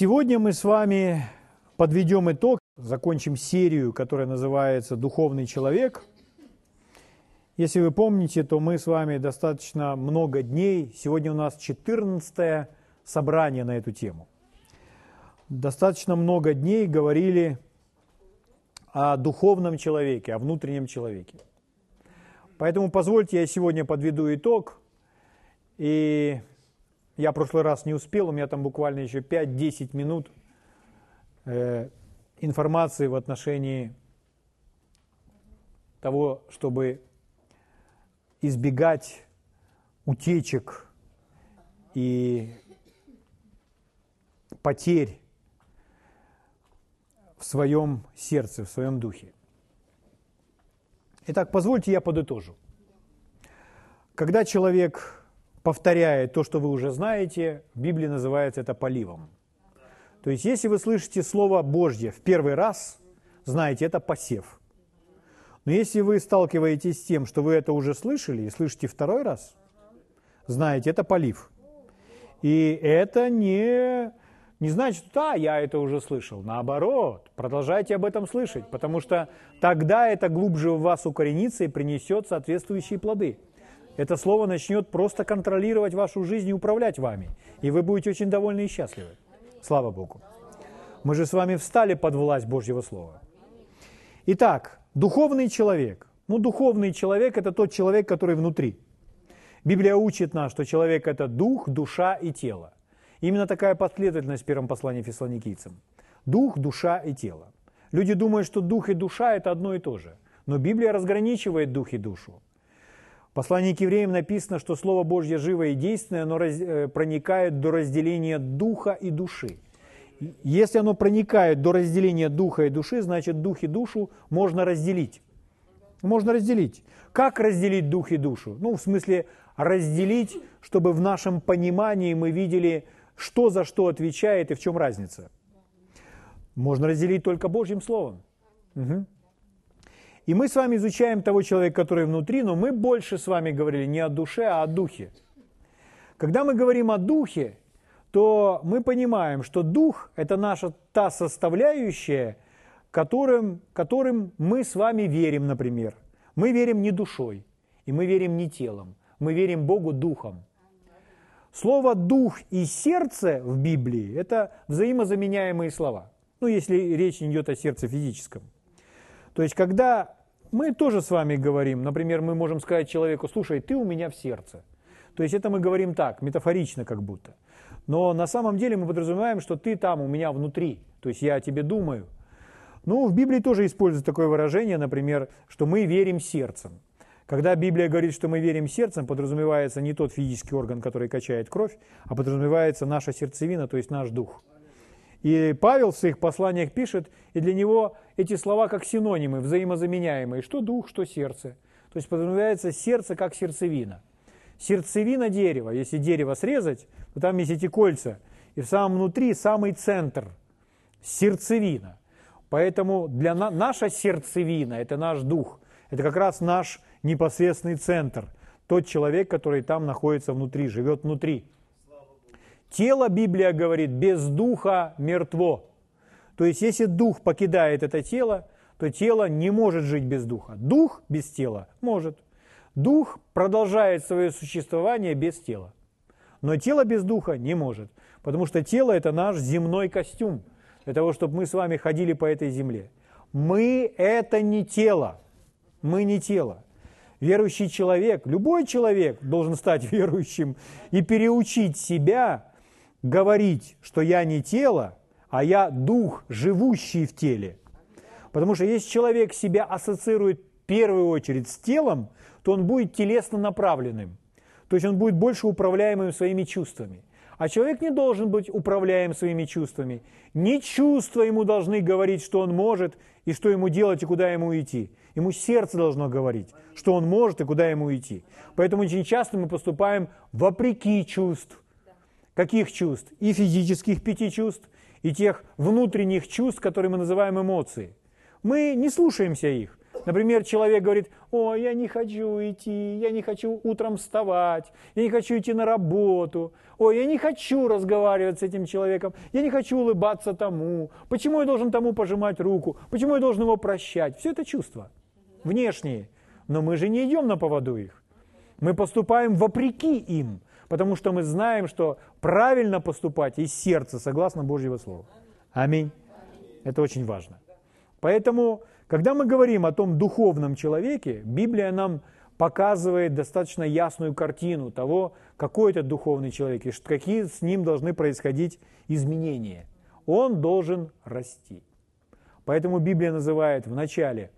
Сегодня мы с вами подведем итог, закончим серию, которая называется «Духовный человек». Если вы помните, то мы с вами достаточно много дней, сегодня у нас 14 собрание на эту тему. Достаточно много дней говорили о духовном человеке, о внутреннем человеке. Поэтому позвольте я сегодня подведу итог. И я в прошлый раз не успел, у меня там буквально еще 5-10 минут э, информации в отношении того, чтобы избегать утечек и потерь в своем сердце, в своем духе. Итак, позвольте я подытожу. Когда человек повторяет то, что вы уже знаете, в Библии называется это поливом. То есть, если вы слышите Слово Божье в первый раз, знаете, это посев. Но если вы сталкиваетесь с тем, что вы это уже слышали и слышите второй раз, знаете, это полив. И это не не значит, да, я это уже слышал. Наоборот, продолжайте об этом слышать, потому что тогда это глубже в вас укоренится и принесет соответствующие плоды. Это слово начнет просто контролировать вашу жизнь и управлять вами. И вы будете очень довольны и счастливы. Слава Богу. Мы же с вами встали под власть Божьего Слова. Итак, духовный человек. Ну, духовный человек – это тот человек, который внутри. Библия учит нас, что человек – это дух, душа и тело. Именно такая последовательность в первом послании фессалоникийцам. Дух, душа и тело. Люди думают, что дух и душа – это одно и то же. Но Библия разграничивает дух и душу. В послании к евреям написано, что Слово Божье живое и действенное, оно раз, э, проникает до разделения духа и души. Если оно проникает до разделения духа и души, значит дух и душу можно разделить. Можно разделить. Как разделить дух и душу? Ну, в смысле разделить, чтобы в нашем понимании мы видели – что за что отвечает и в чем разница. Можно разделить только Божьим Словом. Угу. И мы с вами изучаем того человека, который внутри, но мы больше с вами говорили не о душе, а о духе. Когда мы говорим о духе, то мы понимаем, что дух – это наша та составляющая, которым, которым мы с вами верим, например. Мы верим не душой, и мы верим не телом, мы верим Богу духом. Слово «дух» и «сердце» в Библии – это взаимозаменяемые слова. Ну, если речь идет о сердце физическом. То есть, когда мы тоже с вами говорим, например, мы можем сказать человеку, слушай, ты у меня в сердце. То есть, это мы говорим так, метафорично как будто. Но на самом деле мы подразумеваем, что ты там у меня внутри. То есть, я о тебе думаю. Ну, в Библии тоже используется такое выражение, например, что мы верим сердцем. Когда Библия говорит, что мы верим сердцем, подразумевается не тот физический орган, который качает кровь, а подразумевается наша сердцевина, то есть наш дух. И Павел в своих посланиях пишет, и для него эти слова как синонимы, взаимозаменяемые, что дух, что сердце. То есть подразумевается сердце как сердцевина. Сердцевина дерева, если дерево срезать, то там есть эти кольца, и в самом внутри самый центр, сердцевина. Поэтому для на, наша сердцевина – это наш дух, это как раз наш непосредственный центр, тот человек, который там находится внутри, живет внутри. Тело, Библия говорит, без духа мертво. То есть, если дух покидает это тело, то тело не может жить без духа. Дух без тела может. Дух продолжает свое существование без тела. Но тело без духа не может. Потому что тело – это наш земной костюм. Для того, чтобы мы с вами ходили по этой земле. Мы – это не тело. Мы не тело. Верующий человек, любой человек должен стать верующим и переучить себя говорить, что я не тело, а я дух, живущий в теле. Потому что если человек себя ассоциирует в первую очередь с телом, то он будет телесно направленным. То есть он будет больше управляемым своими чувствами. А человек не должен быть управляем своими чувствами. Не чувства ему должны говорить, что он может, и что ему делать, и куда ему идти. Ему сердце должно говорить, что он может и куда ему идти. Поэтому очень часто мы поступаем вопреки чувств. Каких чувств? И физических пяти чувств, и тех внутренних чувств, которые мы называем эмоции. Мы не слушаемся их. Например, человек говорит, о, я не хочу идти, я не хочу утром вставать, я не хочу идти на работу, ой, я не хочу разговаривать с этим человеком, я не хочу улыбаться тому, почему я должен тому пожимать руку, почему я должен его прощать. Все это чувства внешние, но мы же не идем на поводу их. Мы поступаем вопреки им, потому что мы знаем, что правильно поступать из сердца, согласно Божьего Слова. Аминь. Это очень важно. Поэтому, когда мы говорим о том духовном человеке, Библия нам показывает достаточно ясную картину того, какой это духовный человек и какие с ним должны происходить изменения. Он должен расти. Поэтому Библия называет вначале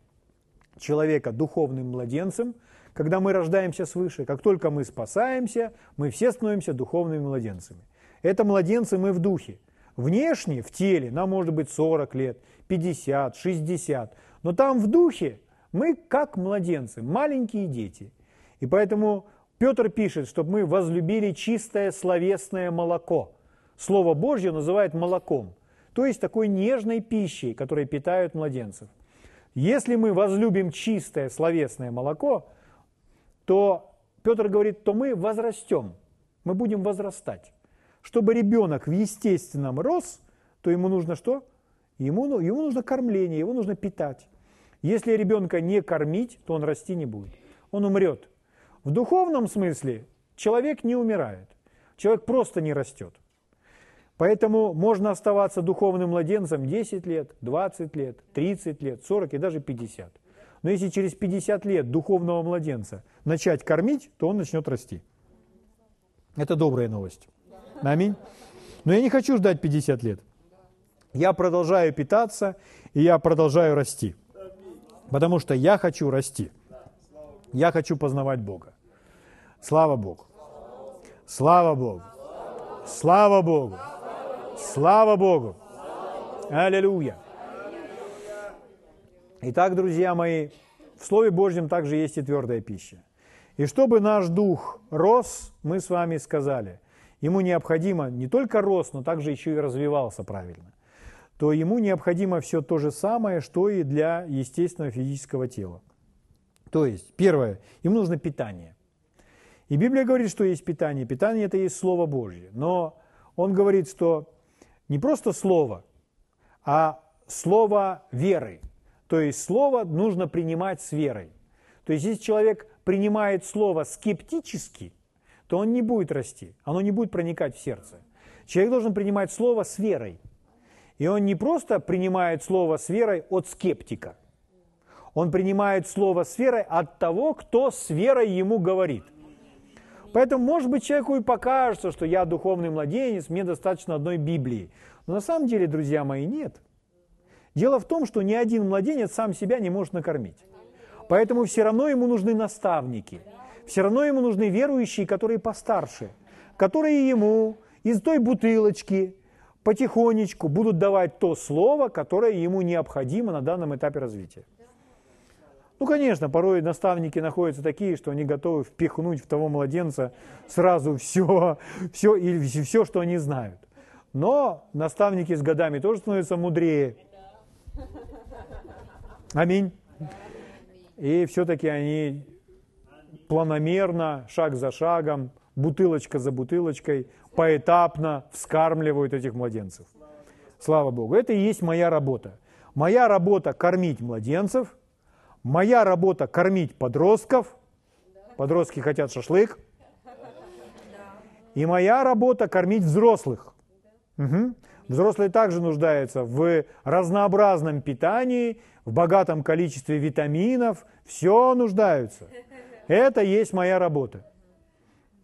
человека духовным младенцем, когда мы рождаемся свыше. Как только мы спасаемся, мы все становимся духовными младенцами. Это младенцы мы в духе. Внешне, в теле, нам может быть 40 лет, 50, 60. Но там в духе мы как младенцы, маленькие дети. И поэтому Петр пишет, чтобы мы возлюбили чистое словесное молоко. Слово Божье называют молоком, то есть такой нежной пищей, которой питают младенцев. Если мы возлюбим чистое словесное молоко, то Петр говорит, то мы возрастем, мы будем возрастать. Чтобы ребенок в естественном рос, то ему нужно что? Ему, ну, ему нужно кормление, его нужно питать. Если ребенка не кормить, то он расти не будет. Он умрет. В духовном смысле человек не умирает. Человек просто не растет. Поэтому можно оставаться духовным младенцем 10 лет, 20 лет, 30 лет, 40 и даже 50. Но если через 50 лет духовного младенца начать кормить, то он начнет расти. Это добрая новость. Аминь. Но я не хочу ждать 50 лет. Я продолжаю питаться, и я продолжаю расти. Потому что я хочу расти. Я хочу познавать Бога. Слава Богу. Слава Богу. Слава Богу. Слава Богу. Аллилуйя. Итак, друзья мои, в Слове Божьем также есть и твердая пища. И чтобы наш дух рос, мы с вами сказали, ему необходимо не только рос, но также еще и развивался правильно, то ему необходимо все то же самое, что и для естественного физического тела. То есть, первое, ему нужно питание. И Библия говорит, что есть питание. Питание – это есть Слово Божье. Но он говорит, что не просто Слово, а Слово веры. То есть Слово нужно принимать с верой. То есть если человек принимает Слово скептически – то он не будет расти, оно не будет проникать в сердце. Человек должен принимать Слово с верой. И он не просто принимает Слово с верой от скептика. Он принимает Слово с верой от того, кто с верой ему говорит. Поэтому, может быть, человеку и покажется, что я духовный младенец, мне достаточно одной Библии. Но на самом деле, друзья мои, нет. Дело в том, что ни один младенец сам себя не может накормить. Поэтому все равно ему нужны наставники – все равно ему нужны верующие, которые постарше, которые ему из той бутылочки потихонечку будут давать то слово, которое ему необходимо на данном этапе развития. Ну, конечно, порой наставники находятся такие, что они готовы впихнуть в того младенца сразу все, все, или все, что они знают. Но наставники с годами тоже становятся мудрее. Аминь. И все-таки они планомерно, шаг за шагом, бутылочка за бутылочкой, поэтапно вскармливают этих младенцев. Слава Богу. Это и есть моя работа. Моя работа кормить младенцев, моя работа кормить подростков, подростки хотят шашлык, и моя работа кормить взрослых. Угу. Взрослые также нуждаются в разнообразном питании, в богатом количестве витаминов, все нуждаются. Это есть моя работа.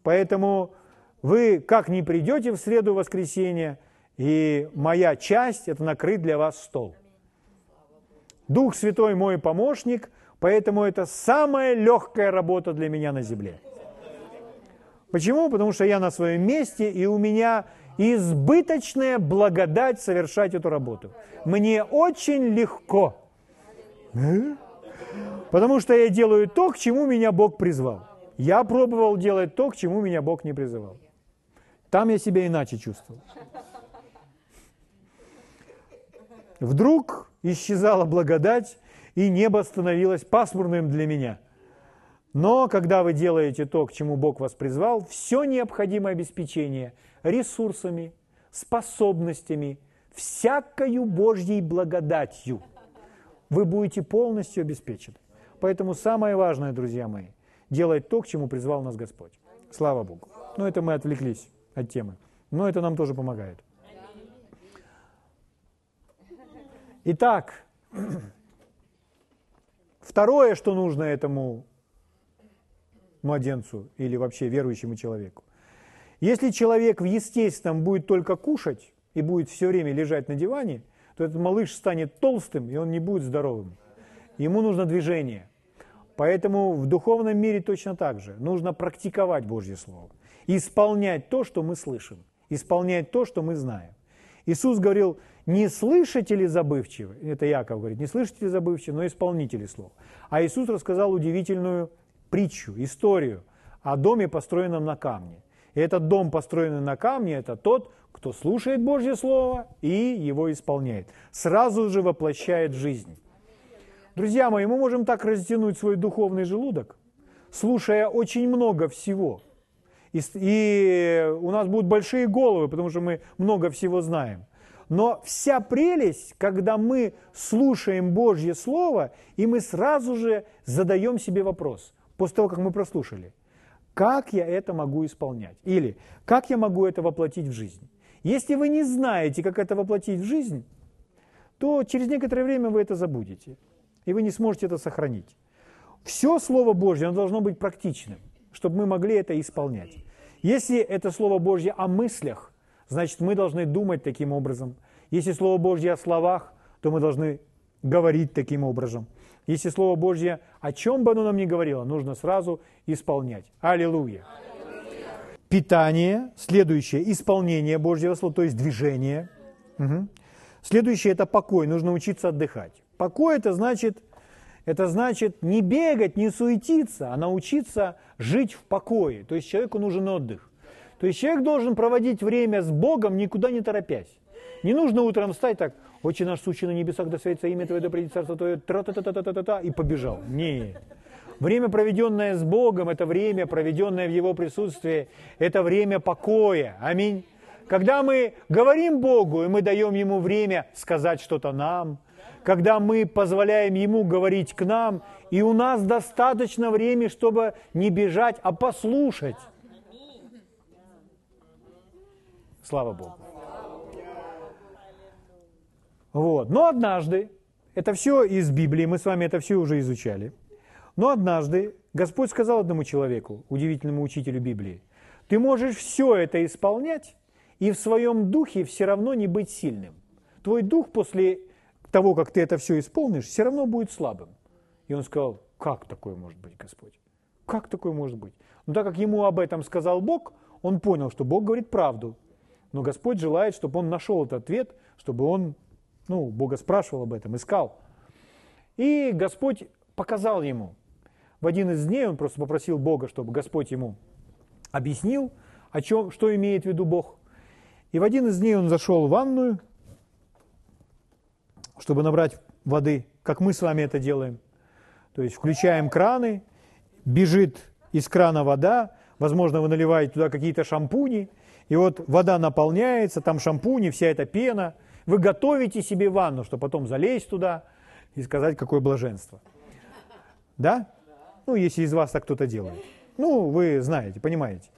Поэтому вы как не придете в среду воскресенье, и моя часть – это накрыть для вас стол. Дух Святой мой помощник, поэтому это самая легкая работа для меня на земле. Почему? Потому что я на своем месте, и у меня избыточная благодать совершать эту работу. Мне очень легко. Потому что я делаю то, к чему меня Бог призвал. Я пробовал делать то, к чему меня Бог не призывал. Там я себя иначе чувствовал. Вдруг исчезала благодать, и небо становилось пасмурным для меня. Но когда вы делаете то, к чему Бог вас призвал, все необходимое обеспечение ресурсами, способностями, всякою Божьей благодатью вы будете полностью обеспечены. Поэтому самое важное, друзья мои, делать то, к чему призвал нас Господь. Слава Богу. Но это мы отвлеклись от темы. Но это нам тоже помогает. Итак, второе, что нужно этому младенцу или вообще верующему человеку. Если человек в естественном будет только кушать и будет все время лежать на диване, то этот малыш станет толстым, и он не будет здоровым. Ему нужно движение. Поэтому в духовном мире точно так же. Нужно практиковать Божье Слово. Исполнять то, что мы слышим. Исполнять то, что мы знаем. Иисус говорил, не слышите забывчивы, это Яков говорит, не слышите забывчивы, но исполнители слова. А Иисус рассказал удивительную притчу, историю о доме, построенном на камне. И этот дом, построенный на камне, это тот, кто слушает Божье Слово и его исполняет. Сразу же воплощает жизнь. Друзья мои, мы можем так растянуть свой духовный желудок, слушая очень много всего. И у нас будут большие головы, потому что мы много всего знаем. Но вся прелесть, когда мы слушаем Божье Слово, и мы сразу же задаем себе вопрос, после того, как мы прослушали, как я это могу исполнять? Или как я могу это воплотить в жизнь? Если вы не знаете, как это воплотить в жизнь, то через некоторое время вы это забудете, и вы не сможете это сохранить. Все Слово Божье, оно должно быть практичным, чтобы мы могли это исполнять. Если это Слово Божье о мыслях, значит, мы должны думать таким образом. Если Слово Божье о словах, то мы должны говорить таким образом. Если Слово Божье, о чем бы оно нам ни говорило, нужно сразу исполнять. Аллилуйя. Питание, следующее, исполнение Божьего Слова, то есть движение. Угу. Следующее – это покой, нужно учиться отдыхать. Покой – это значит, это значит не бегать, не суетиться, а научиться жить в покое. То есть человеку нужен отдых. То есть человек должен проводить время с Богом, никуда не торопясь. Не нужно утром встать так, «Отче наш, сущий на небесах, да светится имя Твое, да придет царство Твое, тра та та та та та та и побежал. Нет. Время, проведенное с Богом, это время, проведенное в Его присутствии, это время покоя. Аминь. Когда мы говорим Богу, и мы даем Ему время сказать что-то нам, когда мы позволяем Ему говорить к нам, и у нас достаточно времени, чтобы не бежать, а послушать. Слава Богу. Вот. Но однажды, это все из Библии, мы с вами это все уже изучали, но однажды Господь сказал одному человеку, удивительному учителю Библии, ты можешь все это исполнять и в своем духе все равно не быть сильным. Твой дух после того, как ты это все исполнишь, все равно будет слабым. И он сказал, как такое может быть, Господь? Как такое может быть? Но так как ему об этом сказал Бог, он понял, что Бог говорит правду. Но Господь желает, чтобы он нашел этот ответ, чтобы он ну, Бога спрашивал об этом, искал. И Господь показал ему. В один из дней он просто попросил Бога, чтобы Господь ему объяснил, о чем, что имеет в виду Бог. И в один из дней он зашел в ванную, чтобы набрать воды, как мы с вами это делаем. То есть включаем краны, бежит из крана вода, возможно, вы наливаете туда какие-то шампуни, и вот вода наполняется, там шампуни, вся эта пена – вы готовите себе ванну, чтобы потом залезть туда и сказать, какое блаженство. Да? Ну, если из вас так кто-то делает. Ну, вы знаете, понимаете.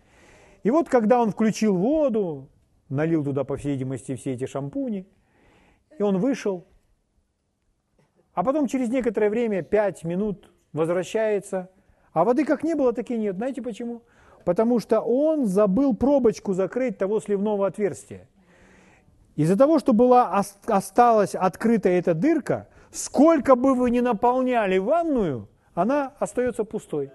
И вот когда он включил воду, налил туда, по всей видимости, все эти шампуни, и он вышел, а потом через некоторое время, пять минут, возвращается, а воды как не было, так и нет. Знаете почему? Потому что он забыл пробочку закрыть того сливного отверстия. Из-за того, что была, осталась открыта эта дырка, сколько бы вы ни наполняли ванную, она остается пустой.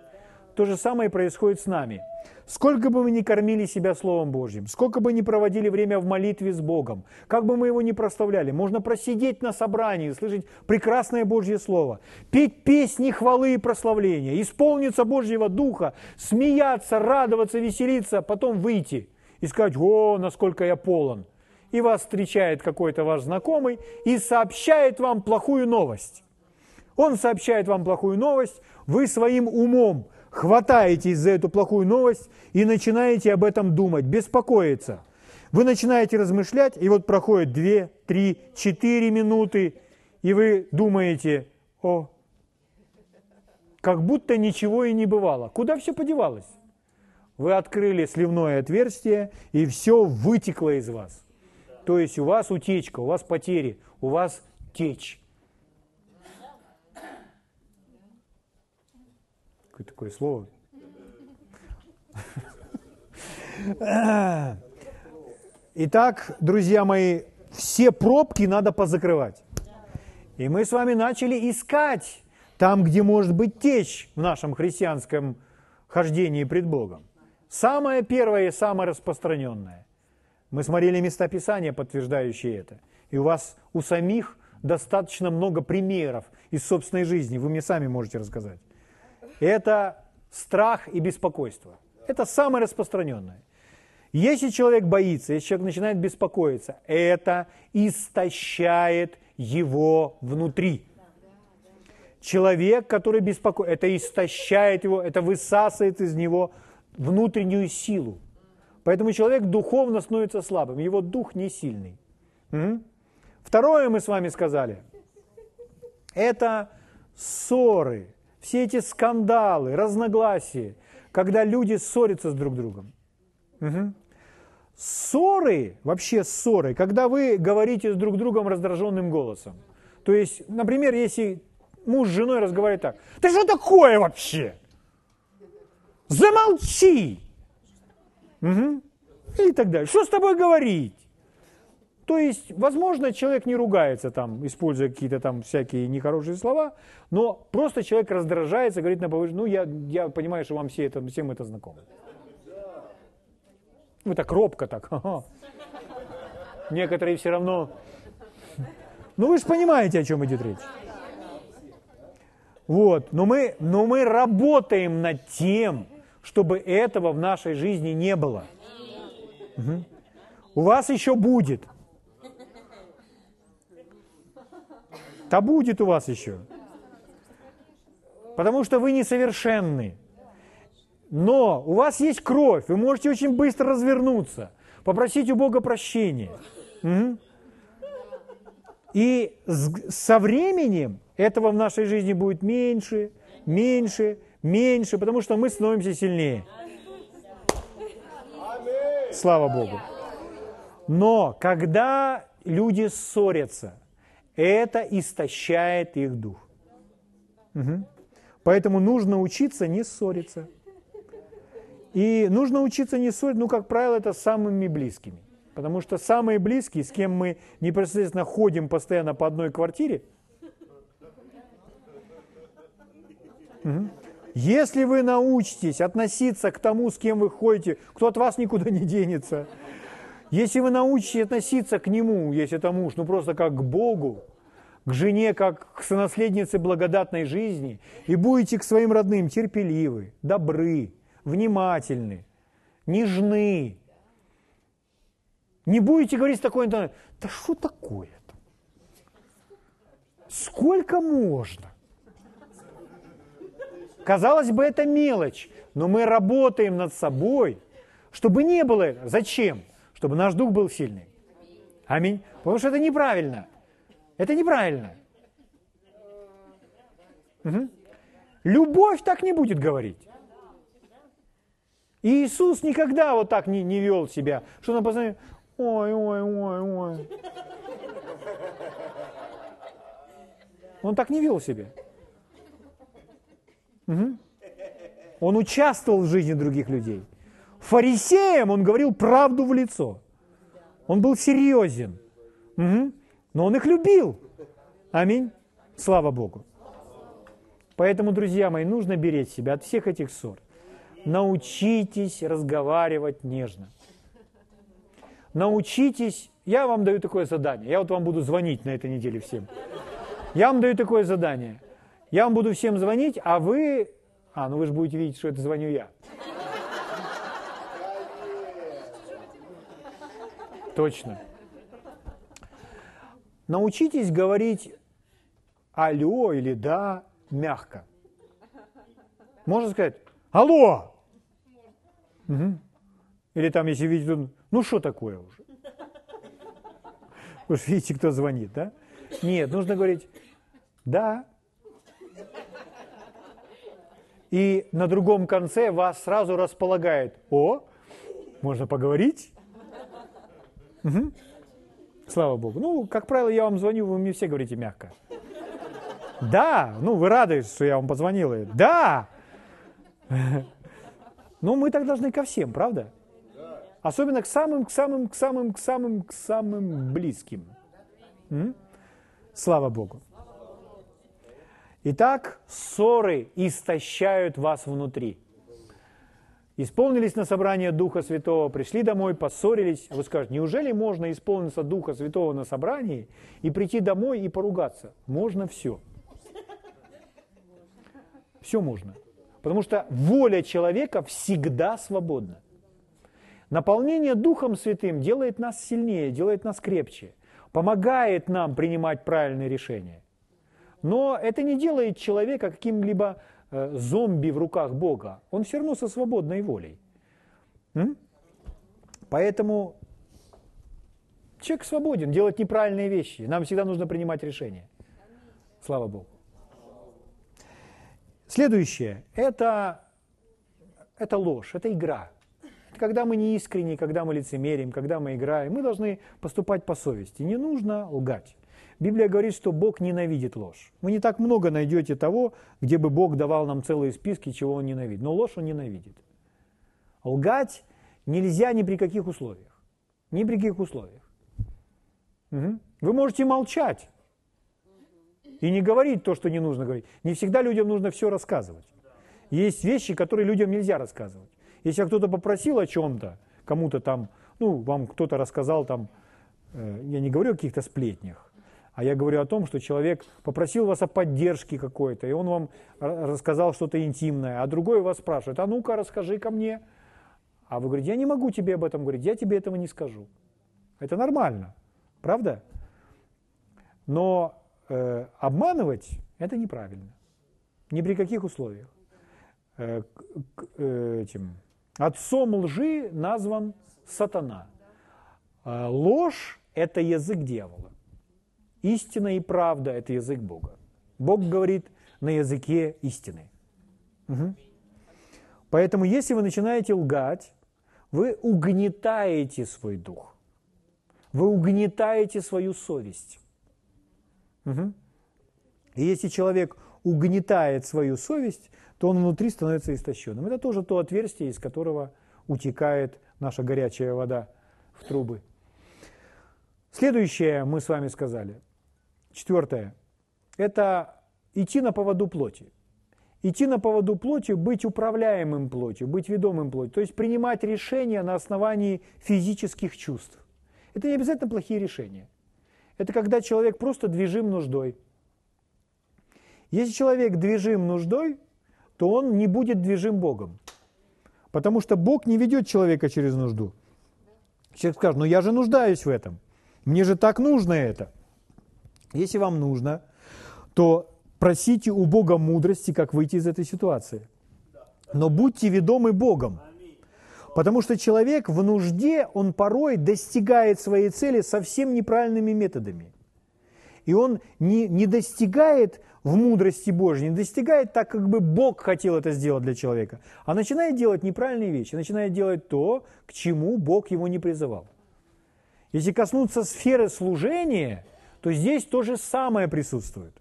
То же самое происходит с нами. Сколько бы мы ни кормили себя Словом Божьим, сколько бы ни проводили время в молитве с Богом, как бы мы его ни проставляли, можно просидеть на собрании, слышать прекрасное Божье Слово, петь песни хвалы и прославления, исполниться Божьего Духа, смеяться, радоваться, веселиться, потом выйти и сказать, о, насколько я полон – и вас встречает какой-то ваш знакомый и сообщает вам плохую новость. Он сообщает вам плохую новость, вы своим умом хватаетесь за эту плохую новость и начинаете об этом думать, беспокоиться. Вы начинаете размышлять, и вот проходит 2, 3, 4 минуты, и вы думаете, о, как будто ничего и не бывало. Куда все подевалось? Вы открыли сливное отверстие, и все вытекло из вас. То есть у вас утечка, у вас потери, у вас течь. Какое такое слово? Итак, друзья мои, все пробки надо позакрывать. И мы с вами начали искать там, где может быть течь в нашем христианском хождении пред Богом. Самое первое и самое распространенное. Мы смотрели места Писания, подтверждающие это. И у вас у самих достаточно много примеров из собственной жизни. Вы мне сами можете рассказать. Это страх и беспокойство. Это самое распространенное. Если человек боится, если человек начинает беспокоиться, это истощает его внутри. Человек, который беспокоится, это истощает его, это высасывает из него внутреннюю силу. Поэтому человек духовно становится слабым, его дух не сильный. Второе мы с вами сказали, это ссоры, все эти скандалы, разногласия, когда люди ссорятся с друг другом. Угу. Ссоры, вообще ссоры, когда вы говорите с друг другом раздраженным голосом. То есть, например, если муж с женой разговаривает так, ты что такое вообще? Замолчи! Угу. И так далее. Что с тобой говорить? То есть, возможно, человек не ругается там, используя какие-то там всякие нехорошие слова, но просто человек раздражается, говорит на повышении, ну, я, я понимаю, что вам все это, всем это знакомо. Вы так робко так. Некоторые все равно... Ну, вы же понимаете, о чем идет речь. Вот, но мы, но мы работаем над тем, чтобы этого в нашей жизни не было. Угу. У вас еще будет. Да будет у вас еще. Потому что вы несовершенны. Но у вас есть кровь, вы можете очень быстро развернуться, попросить у Бога прощения. И со временем этого в нашей жизни будет меньше, меньше, меньше, потому что мы становимся сильнее. Слава Богу. Но когда люди ссорятся, это истощает их дух. Угу. Поэтому нужно учиться не ссориться. И нужно учиться не ссориться, ну, как правило, это с самыми близкими. Потому что самые близкие, с кем мы непосредственно ходим постоянно по одной квартире, если вы научитесь относиться к тому, с кем вы ходите, кто от вас никуда не денется, если вы научитесь относиться к нему, если это муж, ну просто как к Богу, к жене как к сонаследнице благодатной жизни, и будете к своим родным терпеливы, добры, внимательны, нежны. Не будете говорить с такой интонацией, да что такое-то? Сколько можно? Казалось бы, это мелочь, но мы работаем над собой, чтобы не было. Зачем? Чтобы наш дух был сильный. Аминь. Потому что это неправильно. Это неправильно. Угу. Любовь так не будет говорить. И Иисус никогда вот так не, не вел себя, что он постоянно, ой, ой, ой, ой. Он так не вел себя. Угу. Он участвовал в жизни других людей. Фарисеям он говорил правду в лицо. Он был серьезен. Угу. Но он их любил. Аминь. Слава Богу. Поэтому, друзья мои, нужно беречь себя от всех этих ссор научитесь разговаривать нежно. Научитесь, я вам даю такое задание, я вот вам буду звонить на этой неделе всем. Я вам даю такое задание. Я вам буду всем звонить, а вы... А, ну вы же будете видеть, что это звоню я. Точно. Научитесь говорить алло или да мягко? Можно сказать алло? Угу. Или там, если видите, ну что такое уже? Же видите, кто звонит, да? Нет, нужно говорить да. И на другом конце вас сразу располагает. О, можно поговорить? Угу. Слава Богу. Ну, как правило, я вам звоню, вы мне все говорите мягко. Да, ну вы рады, что я вам позвонил. Да! Ну, мы так должны ко всем, правда? Особенно к самым, к самым, к самым, к самым, к самым близким. М? Слава Богу. Итак, ссоры истощают вас внутри. Исполнились на собрание Духа Святого, пришли домой, поссорились. А вы скажете, неужели можно исполниться Духа Святого на собрании и прийти домой и поругаться? Можно все. Все можно. Потому что воля человека всегда свободна. Наполнение Духом Святым делает нас сильнее, делает нас крепче, помогает нам принимать правильные решения. Но это не делает человека каким-либо зомби в руках Бога. Он все равно со свободной волей. Поэтому человек свободен делать неправильные вещи. Нам всегда нужно принимать решения. Слава Богу. Следующее – это, это ложь, это игра. Когда мы не искренни, когда мы лицемерим, когда мы играем, мы должны поступать по совести. Не нужно лгать. Библия говорит, что Бог ненавидит ложь. Вы не так много найдете того, где бы Бог давал нам целые списки, чего Он ненавидит. Но ложь Он ненавидит. Лгать нельзя ни при каких условиях. Ни при каких условиях. Угу. Вы можете молчать и не говорить то, что не нужно говорить. Не всегда людям нужно все рассказывать. Есть вещи, которые людям нельзя рассказывать. Если кто-то попросил о чем-то, кому-то там, ну, вам кто-то рассказал там, э, я не говорю о каких-то сплетнях, а я говорю о том, что человек попросил вас о поддержке какой-то, и он вам рассказал что-то интимное, а другой вас спрашивает, а ну-ка расскажи ко мне. А вы говорите, я не могу тебе об этом говорить, я тебе этого не скажу. Это нормально, правда? Но э, обманывать это неправильно. Ни при каких условиях. Э, к, э, этим, Отцом лжи назван сатана. А ложь – это язык дьявола. Истина и правда – это язык Бога. Бог говорит на языке истины. Угу. Поэтому, если вы начинаете лгать, вы угнетаете свой дух. Вы угнетаете свою совесть. Угу. И если человек угнетает свою совесть, то он внутри становится истощенным. Это тоже то отверстие, из которого утекает наша горячая вода в трубы. Следующее мы с вами сказали. Четвертое. Это идти на поводу плоти. Идти на поводу плоти, быть управляемым плотью, быть ведомым плотью. То есть принимать решения на основании физических чувств. Это не обязательно плохие решения. Это когда человек просто движим нуждой. Если человек движим нуждой, то он не будет движим Богом. Потому что Бог не ведет человека через нужду. Человек скажет, ну я же нуждаюсь в этом. Мне же так нужно это. Если вам нужно, то просите у Бога мудрости, как выйти из этой ситуации. Но будьте ведомы Богом. Потому что человек в нужде, он порой достигает своей цели совсем неправильными методами. И он не, не достигает в мудрости Божьей, не достигает так, как бы Бог хотел это сделать для человека, а начинает делать неправильные вещи, начинает делать то, к чему Бог его не призывал. Если коснуться сферы служения, то здесь то же самое присутствует.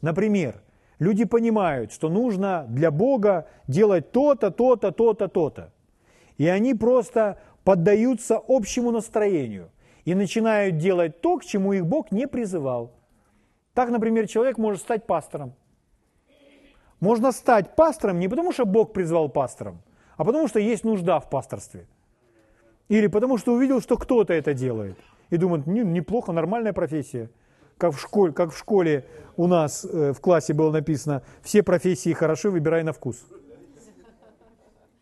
Например, люди понимают, что нужно для Бога делать то-то, то-то, то-то, то-то. И они просто поддаются общему настроению и начинают делать то, к чему их Бог не призывал. Так, например, человек может стать пастором. Можно стать пастором не потому, что Бог призвал пастором, а потому, что есть нужда в пасторстве. Или потому, что увидел, что кто-то это делает. И думает, неплохо, нормальная профессия. Как в школе, как в школе у нас э, в классе было написано, все профессии хороши, выбирай на вкус.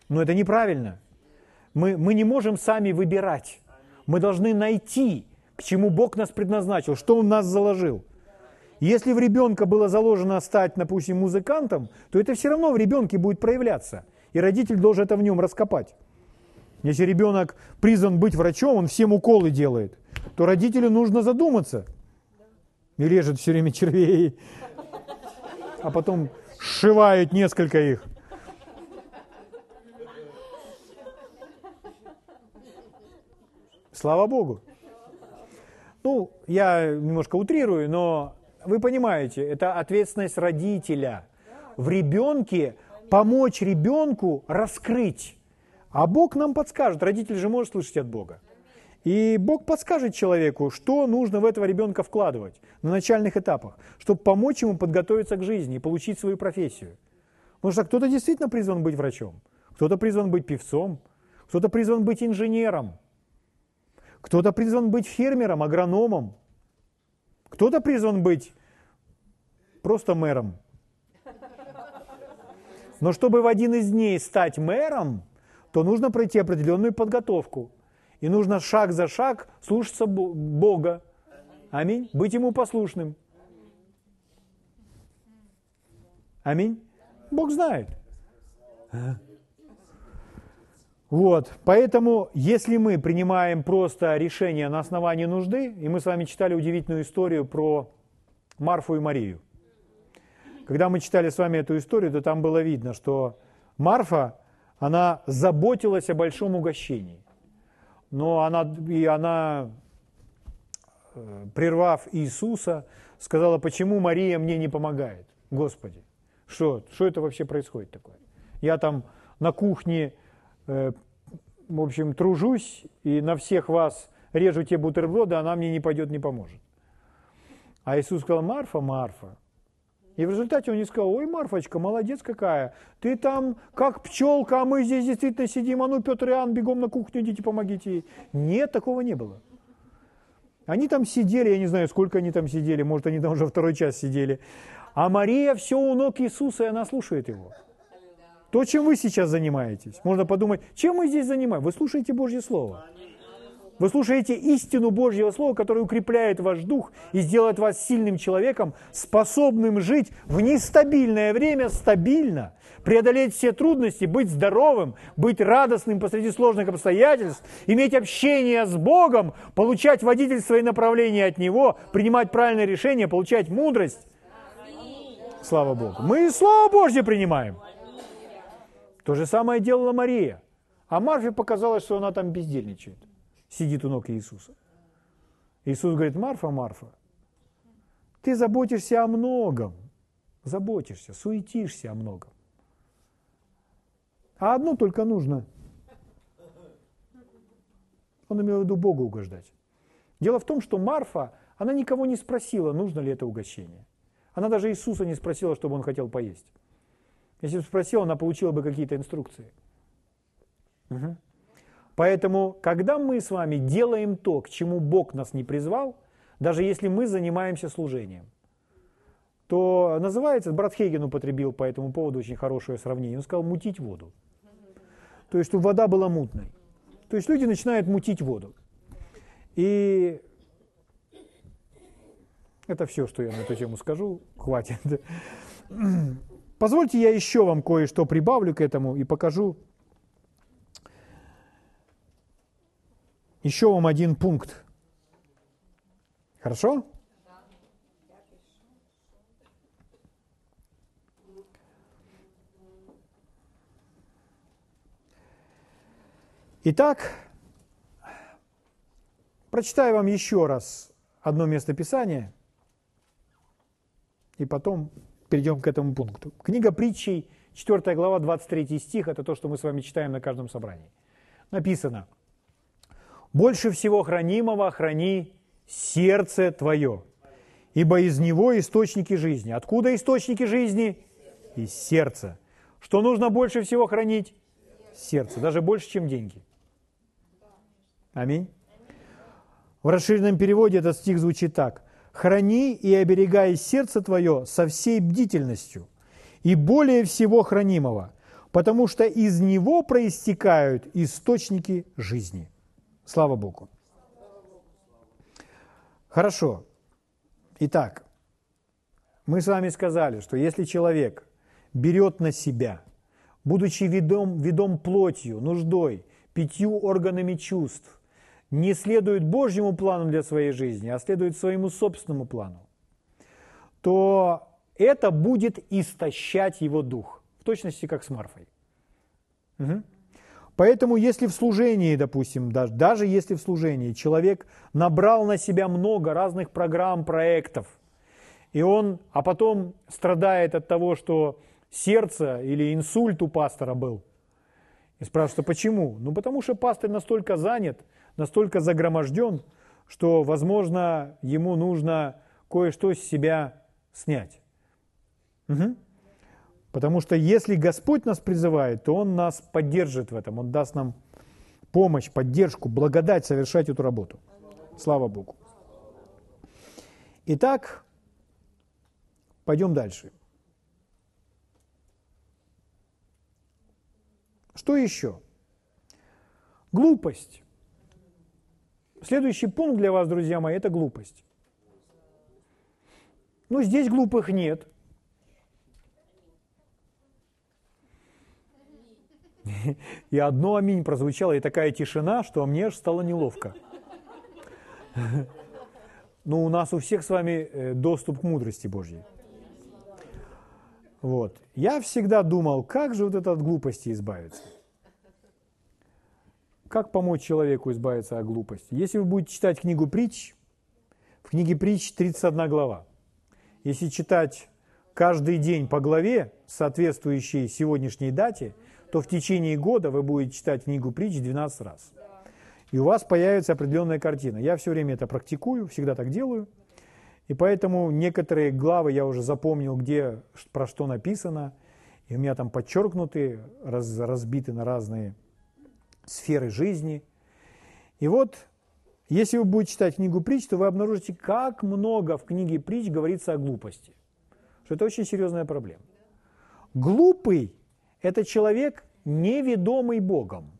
Но это неправильно. Мы, мы не можем сами выбирать. Мы должны найти, к чему Бог нас предназначил, что Он нас заложил – Если в ребенка было заложено стать, допустим, музыкантом, то это все равно в ребенке будет проявляться. И родитель должен это в нем раскопать. Если ребенок призван быть врачом, он всем уколы делает, то родителю нужно задуматься. И режет все время червей, а потом сшивает несколько их. Слава Богу. Ну, я немножко утрирую, но вы понимаете, это ответственность родителя. В ребенке помочь ребенку раскрыть. А Бог нам подскажет. Родитель же может слышать от Бога. И Бог подскажет человеку, что нужно в этого ребенка вкладывать на начальных этапах, чтобы помочь ему подготовиться к жизни и получить свою профессию. Потому что кто-то действительно призван быть врачом, кто-то призван быть певцом, кто-то призван быть инженером, кто-то призван быть фермером, агрономом, кто-то призван быть просто мэром. Но чтобы в один из дней стать мэром, то нужно пройти определенную подготовку. И нужно шаг за шаг слушаться Бога. Аминь. Быть Ему послушным. Аминь. Бог знает. Вот, поэтому, если мы принимаем просто решение на основании нужды, и мы с вами читали удивительную историю про Марфу и Марию. Когда мы читали с вами эту историю, то там было видно, что Марфа, она заботилась о большом угощении. Но она, и она, э, прервав Иисуса, сказала, почему Мария мне не помогает? Господи, что, что это вообще происходит такое? Я там на кухне Э, в общем, тружусь и на всех вас режу те бутерброды, она мне не пойдет, не поможет. А Иисус сказал, Марфа, Марфа. И в результате он не сказал, ой, Марфочка, молодец какая, ты там как пчелка, а мы здесь действительно сидим, а ну, Петр и Иоанн, бегом на кухню, идите, помогите ей. Нет, такого не было. Они там сидели, я не знаю, сколько они там сидели, может, они там уже второй час сидели. А Мария все у ног Иисуса, и она слушает его. То, чем вы сейчас занимаетесь. Можно подумать, чем мы здесь занимаемся? Вы слушаете Божье Слово. Вы слушаете истину Божьего Слова, которое укрепляет ваш дух и сделает вас сильным человеком, способным жить в нестабильное время стабильно, преодолеть все трудности, быть здоровым, быть радостным посреди сложных обстоятельств, иметь общение с Богом, получать водительство и направление от Него, принимать правильные решения, получать мудрость. Слава Богу. Мы Слово Божье принимаем. То же самое делала Мария. А Марфе показалось, что она там бездельничает. Сидит у ног Иисуса. Иисус говорит, Марфа, Марфа, ты заботишься о многом. Заботишься, суетишься о многом. А одно только нужно. Он имел в виду Богу угождать. Дело в том, что Марфа, она никого не спросила, нужно ли это угощение. Она даже Иисуса не спросила, чтобы он хотел поесть. Если бы спросил, она получила бы какие-то инструкции. Угу. Поэтому, когда мы с вами делаем то, к чему Бог нас не призвал, даже если мы занимаемся служением, то называется, брат Хейген употребил по этому поводу очень хорошее сравнение, он сказал мутить воду. То есть, чтобы вода была мутной. То есть люди начинают мутить воду. И это все, что я на эту тему скажу, хватит. Позвольте я еще вам кое-что прибавлю к этому и покажу еще вам один пункт. Хорошо? Итак, прочитаю вам еще раз одно место Писания, и потом перейдем к этому пункту. Книга притчей, 4 глава, 23 стих, это то, что мы с вами читаем на каждом собрании. Написано, «Больше всего хранимого храни сердце твое, ибо из него источники жизни». Откуда источники жизни? Из сердца. Что нужно больше всего хранить? Сердце, даже больше, чем деньги. Аминь. В расширенном переводе этот стих звучит так храни и оберегай сердце твое со всей бдительностью и более всего хранимого, потому что из него проистекают источники жизни. Слава Богу. Хорошо. Итак, мы с вами сказали, что если человек берет на себя, будучи ведом, ведом плотью, нуждой, пятью органами чувств, не следует Божьему плану для своей жизни, а следует своему собственному плану, то это будет истощать его дух, в точности как с Марфой. Угу. Поэтому если в служении, допустим, даже, даже если в служении человек набрал на себя много разных программ, проектов, и он, а потом страдает от того, что сердце или инсульт у пастора был, и спрашивают, а почему? Ну, потому что пастор настолько занят, настолько загроможден, что, возможно, ему нужно кое-что с себя снять. Угу. Потому что если Господь нас призывает, то Он нас поддержит в этом, Он даст нам помощь, поддержку, благодать совершать эту работу. Слава Богу. Итак, пойдем дальше. Что еще? Глупость. Следующий пункт для вас, друзья мои, это глупость. Ну, здесь глупых нет. И одно аминь прозвучало, и такая тишина, что мне аж стало неловко. Но у нас у всех с вами э, доступ к мудрости Божьей. Вот. Я всегда думал, как же вот это от глупости избавиться? Как помочь человеку избавиться от глупости? Если вы будете читать книгу притч, в книге притч 31 глава. Если читать каждый день по главе, соответствующей сегодняшней дате – то в течение года вы будете читать книгу притч 12 раз. И у вас появится определенная картина. Я все время это практикую, всегда так делаю. И поэтому некоторые главы я уже запомнил, где про что написано. И у меня там подчеркнуты, раз, разбиты на разные сферы жизни. И вот, если вы будете читать книгу притч, то вы обнаружите, как много в книге притч говорится о глупости. Что это очень серьезная проблема. Глупый это человек, неведомый Богом.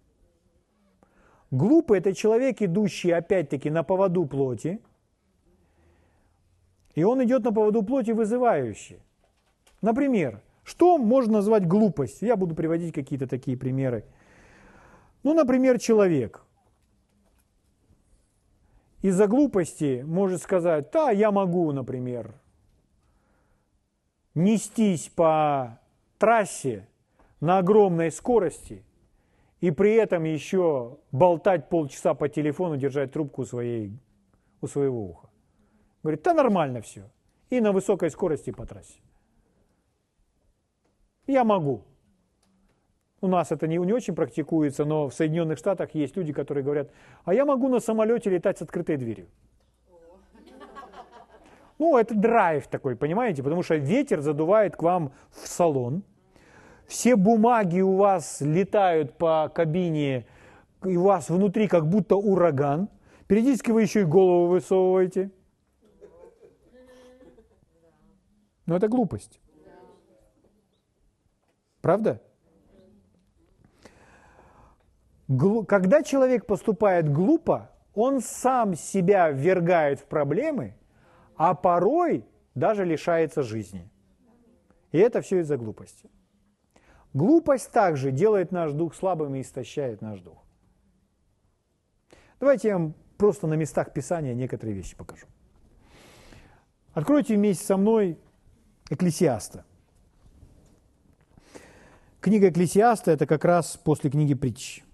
Глупый – это человек, идущий опять-таки на поводу плоти, и он идет на поводу плоти вызывающий. Например, что можно назвать глупостью? Я буду приводить какие-то такие примеры. Ну, например, человек из-за глупости может сказать, да, я могу, например, нестись по трассе на огромной скорости и при этом еще болтать полчаса по телефону, держать трубку у, своей, у своего уха. Говорит, да нормально все. И на высокой скорости по трассе. Я могу. У нас это не, не очень практикуется, но в Соединенных Штатах есть люди, которые говорят, а я могу на самолете летать с открытой дверью. Ну, это драйв такой, понимаете? Потому что ветер задувает к вам в салон – все бумаги у вас летают по кабине, и у вас внутри как будто ураган. Периодически вы еще и голову высовываете. Но это глупость. Правда? Когда человек поступает глупо, он сам себя ввергает в проблемы, а порой даже лишается жизни. И это все из-за глупости. Глупость также делает наш дух слабым и истощает наш дух. Давайте я вам просто на местах Писания некоторые вещи покажу. Откройте вместе со мной Экклесиаста. Книга Экклесиаста – это как раз после книги притч.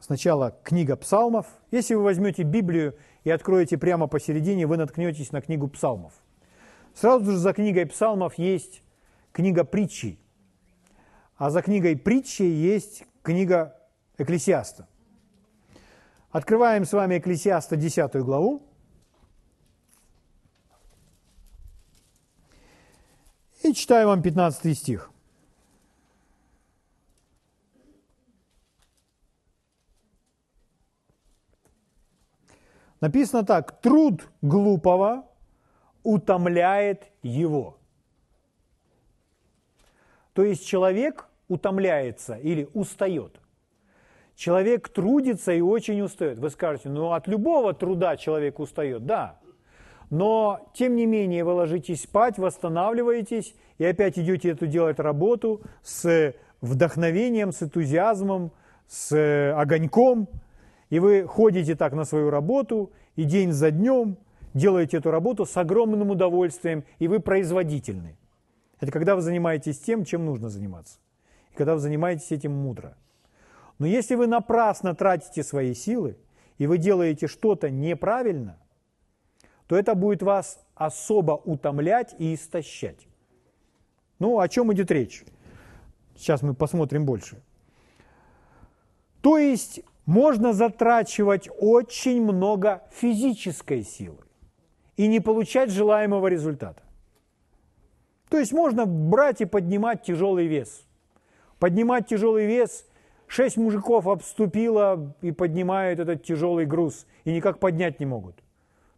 Сначала книга псалмов. Если вы возьмете Библию и откроете прямо посередине, вы наткнетесь на книгу псалмов. Сразу же за книгой псалмов есть книга притчей. А за книгой притчи есть книга Экклесиаста. Открываем с вами Экклесиаста 10 главу. И читаю вам 15 стих. Написано так, труд глупого утомляет его. То есть человек утомляется или устает. Человек трудится и очень устает. Вы скажете, ну от любого труда человек устает, да. но тем не менее вы ложитесь спать, восстанавливаетесь и опять идете эту делать работу с вдохновением, с энтузиазмом, с огоньком, и вы ходите так на свою работу, и день за днем делаете эту работу с огромным удовольствием, и вы производительны. Это когда вы занимаетесь тем, чем нужно заниматься. И когда вы занимаетесь этим мудро. Но если вы напрасно тратите свои силы, и вы делаете что-то неправильно, то это будет вас особо утомлять и истощать. Ну, о чем идет речь? Сейчас мы посмотрим больше. То есть можно затрачивать очень много физической силы и не получать желаемого результата. То есть можно брать и поднимать тяжелый вес. Поднимать тяжелый вес, шесть мужиков обступило и поднимают этот тяжелый груз, и никак поднять не могут.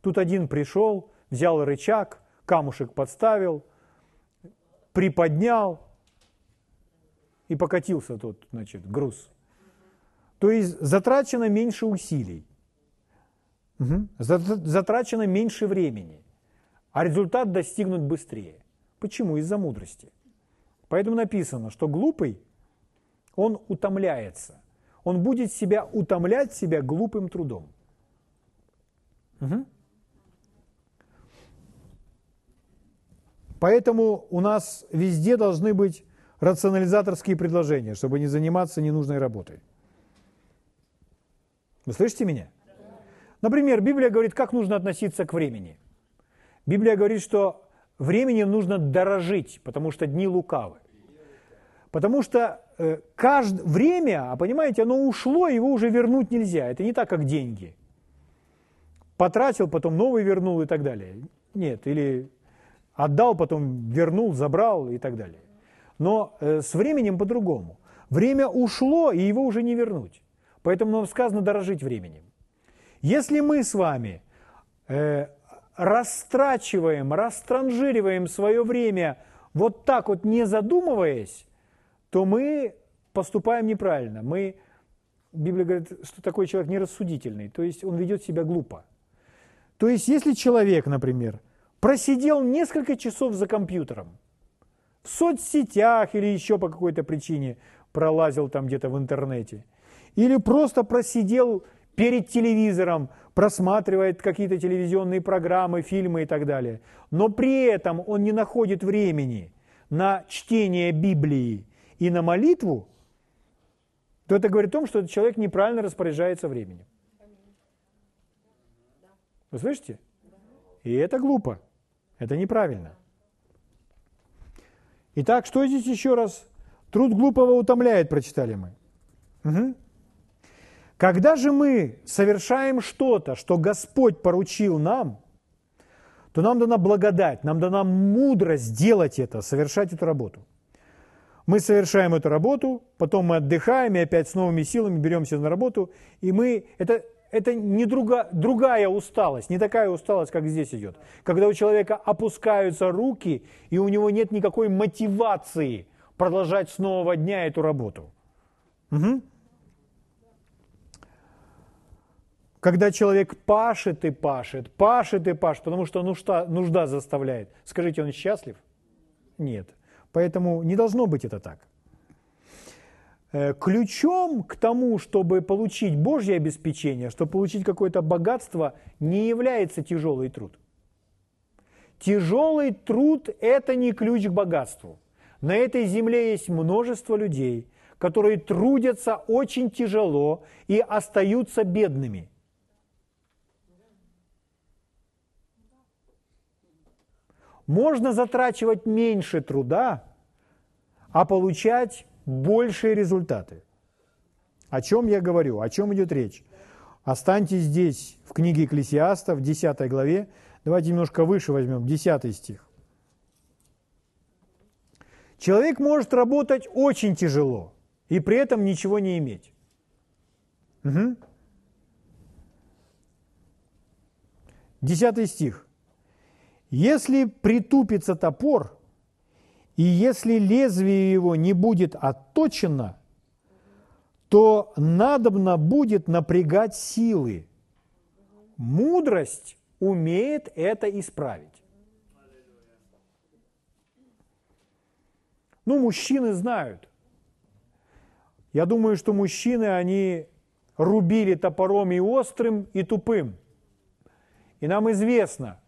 Тут один пришел, взял рычаг, камушек подставил, приподнял и покатился тот, значит, груз. То есть затрачено меньше усилий, угу. затрачено меньше времени, а результат достигнут быстрее. Почему? Из-за мудрости. Поэтому написано, что глупый, он утомляется. Он будет себя утомлять себя глупым трудом. Угу. Поэтому у нас везде должны быть рационализаторские предложения, чтобы не заниматься ненужной работой. Вы слышите меня? Например, Библия говорит, как нужно относиться к времени. Библия говорит, что временем нужно дорожить, потому что дни лукавы. Потому что э, каждое время, а понимаете, оно ушло, его уже вернуть нельзя. Это не так, как деньги. Потратил, потом новый вернул и так далее. Нет, или Отдал, потом вернул, забрал и так далее. Но э, с временем по-другому. Время ушло, и его уже не вернуть. Поэтому нам сказано дорожить временем. Если мы с вами э, растрачиваем, растранжириваем свое время вот так вот не задумываясь, то мы поступаем неправильно. Мы, Библия говорит, что такой человек нерассудительный, то есть он ведет себя глупо. То есть если человек, например, просидел несколько часов за компьютером, в соцсетях или еще по какой-то причине пролазил там где-то в интернете, или просто просидел перед телевизором, просматривает какие-то телевизионные программы, фильмы и так далее, но при этом он не находит времени на чтение Библии и на молитву, то это говорит о том, что этот человек неправильно распоряжается временем. Вы слышите? И это глупо. Это неправильно. Итак, что здесь еще раз? Труд глупого утомляет, прочитали мы. Угу. Когда же мы совершаем что-то, что Господь поручил нам, то нам дана благодать, нам дана мудрость делать это, совершать эту работу. Мы совершаем эту работу, потом мы отдыхаем и опять с новыми силами беремся на работу, и мы, это это не друга, другая усталость, не такая усталость, как здесь идет. Когда у человека опускаются руки, и у него нет никакой мотивации продолжать с нового дня эту работу. Угу. Когда человек пашет и пашет, пашет и пашет, потому что нужда, нужда заставляет. Скажите, он счастлив? Нет. Поэтому не должно быть это так. Э, ключом к тому, чтобы получить Божье обеспечение, чтобы получить какое-то богатство, не является тяжелый труд. Тяжелый труд – это не ключ к богатству. На этой земле есть множество людей, которые трудятся очень тяжело и остаются бедными. Можно затрачивать меньше труда, а получать большие результаты. О чем я говорю? О чем идет речь? Останьтесь здесь, в книге Экклесиаста, в 10 главе. Давайте немножко выше возьмем, 10 стих. Человек может работать очень тяжело и при этом ничего не иметь. Угу. Десятый стих. Если притупится топор, и если лезвие его не будет отточено, то надобно будет напрягать силы. Мудрость умеет это исправить. Ну, мужчины знают. Я думаю, что мужчины, они рубили топором и острым, и тупым. И нам известно,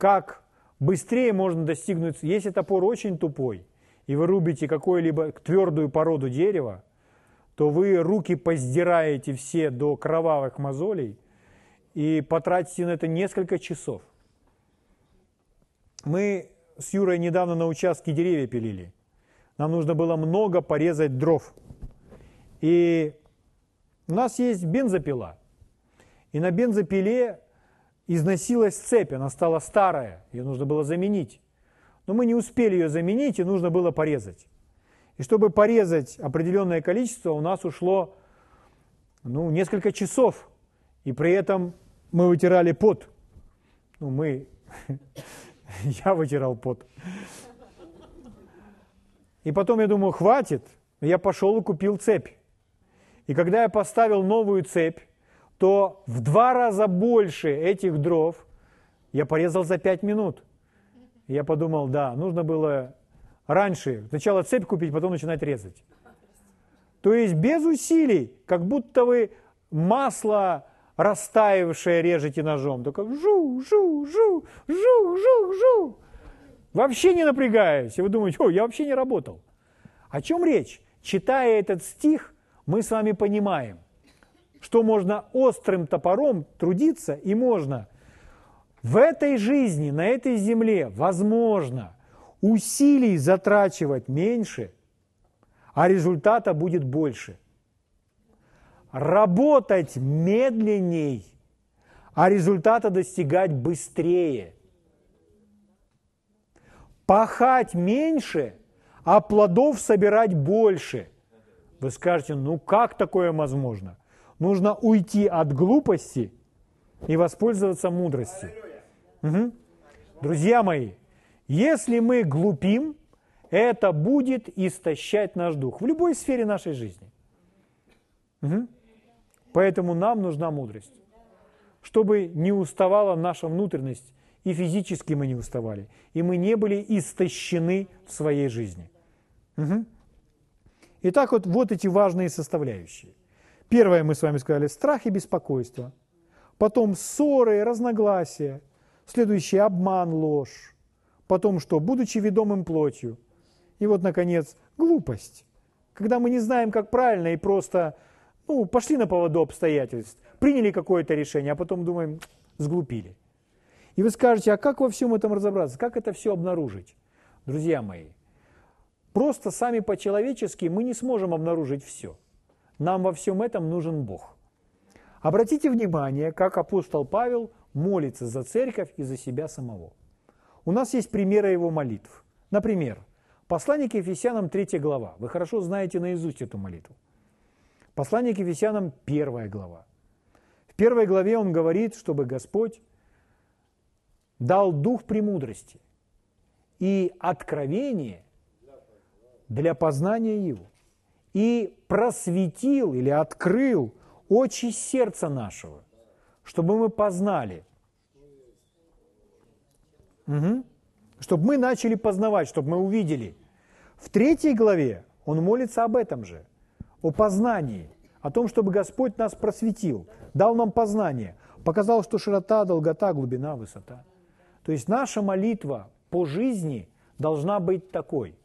как быстрее можно достигнуть, если топор очень тупой, и вы рубите какую-либо твердую породу дерева, то вы руки поздираете все до кровавых мозолей и потратите на это несколько часов. Мы с Юрой недавно на участке деревья пилили. Нам нужно было много порезать дров. И у нас есть бензопила. И на бензопиле износилась цепь, она стала старая, ее нужно было заменить. Но мы не успели ее заменить, и нужно было порезать. И чтобы порезать определенное количество, у нас ушло ну, несколько часов. И при этом мы вытирали пот. Ну, мы... Я вытирал пот. И потом я думаю, хватит. Я пошел и купил цепь. И когда я поставил новую цепь, то в два раза больше этих дров я порезал за пять минут. Я подумал, да, нужно было раньше сначала цепь купить, потом начинать резать. То есть без усилий, как будто вы масло растаявшее режете ножом. Только жу, жу, жу, жу, жу, жу. Вообще не напрягаясь. И вы думаете, о, я вообще не работал. О чем речь? Читая этот стих, мы с вами понимаем, что можно острым топором трудиться и можно в этой жизни, на этой земле, возможно, усилий затрачивать меньше, а результата будет больше. Работать медленней, а результата достигать быстрее. Пахать меньше, а плодов собирать больше. Вы скажете, ну как такое возможно? Нужно уйти от глупости и воспользоваться мудростью. Угу. Друзья мои, если мы глупим, это будет истощать наш дух в любой сфере нашей жизни. Угу. Поэтому нам нужна мудрость, чтобы не уставала наша внутренность, и физически мы не уставали, и мы не были истощены в своей жизни. Угу. Итак, вот, вот эти важные составляющие. Первое, мы с вами сказали, страх и беспокойство. Потом ссоры, разногласия. Следующий – обман, ложь потом что? Будучи ведомым плотью. И вот, наконец, глупость. Когда мы не знаем, как правильно, и просто ну, пошли на поводу обстоятельств, приняли какое-то решение, а потом думаем, сглупили. И вы скажете, а как во всем этом разобраться? Как это все обнаружить? Друзья мои, просто сами по-человечески мы не сможем обнаружить все. Нам во всем этом нужен Бог. Обратите внимание, как апостол Павел молится за церковь и за себя самого. У нас есть примеры его молитв. Например, послание к Ефесянам 3 глава. Вы хорошо знаете наизусть эту молитву. Послание к Ефесянам 1 глава. В первой главе он говорит, чтобы Господь дал дух премудрости и откровение для познания Его. И просветил или открыл очи сердца нашего, чтобы мы познали Угу. Чтобы мы начали познавать, чтобы мы увидели. В третьей главе он молится об этом же, о познании, о том, чтобы Господь нас просветил, дал нам познание, показал, что широта, долгота, глубина, высота. То есть наша молитва по жизни должна быть такой.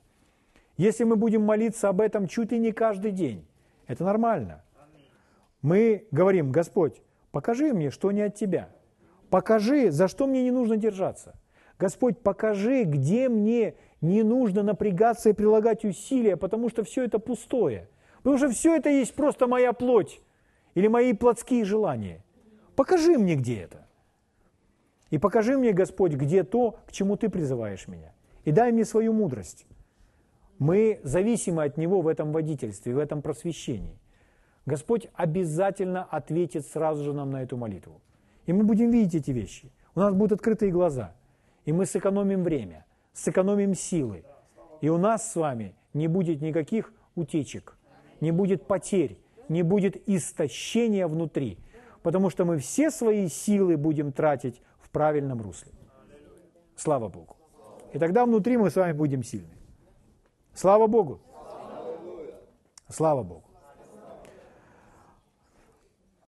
Если мы будем молиться об этом чуть ли не каждый день, это нормально. Мы говорим, Господь, покажи мне, что не от Тебя. Покажи, за что мне не нужно держаться – Господь, покажи, где мне не нужно напрягаться и прилагать усилия, потому что все это пустое. Потому что все это есть просто моя плоть или мои плотские желания. Покажи мне, где это. И покажи мне, Господь, где то, к чему Ты призываешь меня. И дай мне свою мудрость. Мы зависимы от Него в этом водительстве, в этом просвещении. Господь обязательно ответит сразу же нам на эту молитву. И мы будем видеть эти вещи. У нас будут открытые глаза – и мы сэкономим время, сэкономим силы. И у нас с вами не будет никаких утечек, не будет потерь, не будет истощения внутри, потому что мы все свои силы будем тратить в правильном русле. Слава Богу. И тогда внутри мы с вами будем сильны. Слава Богу. Слава Богу.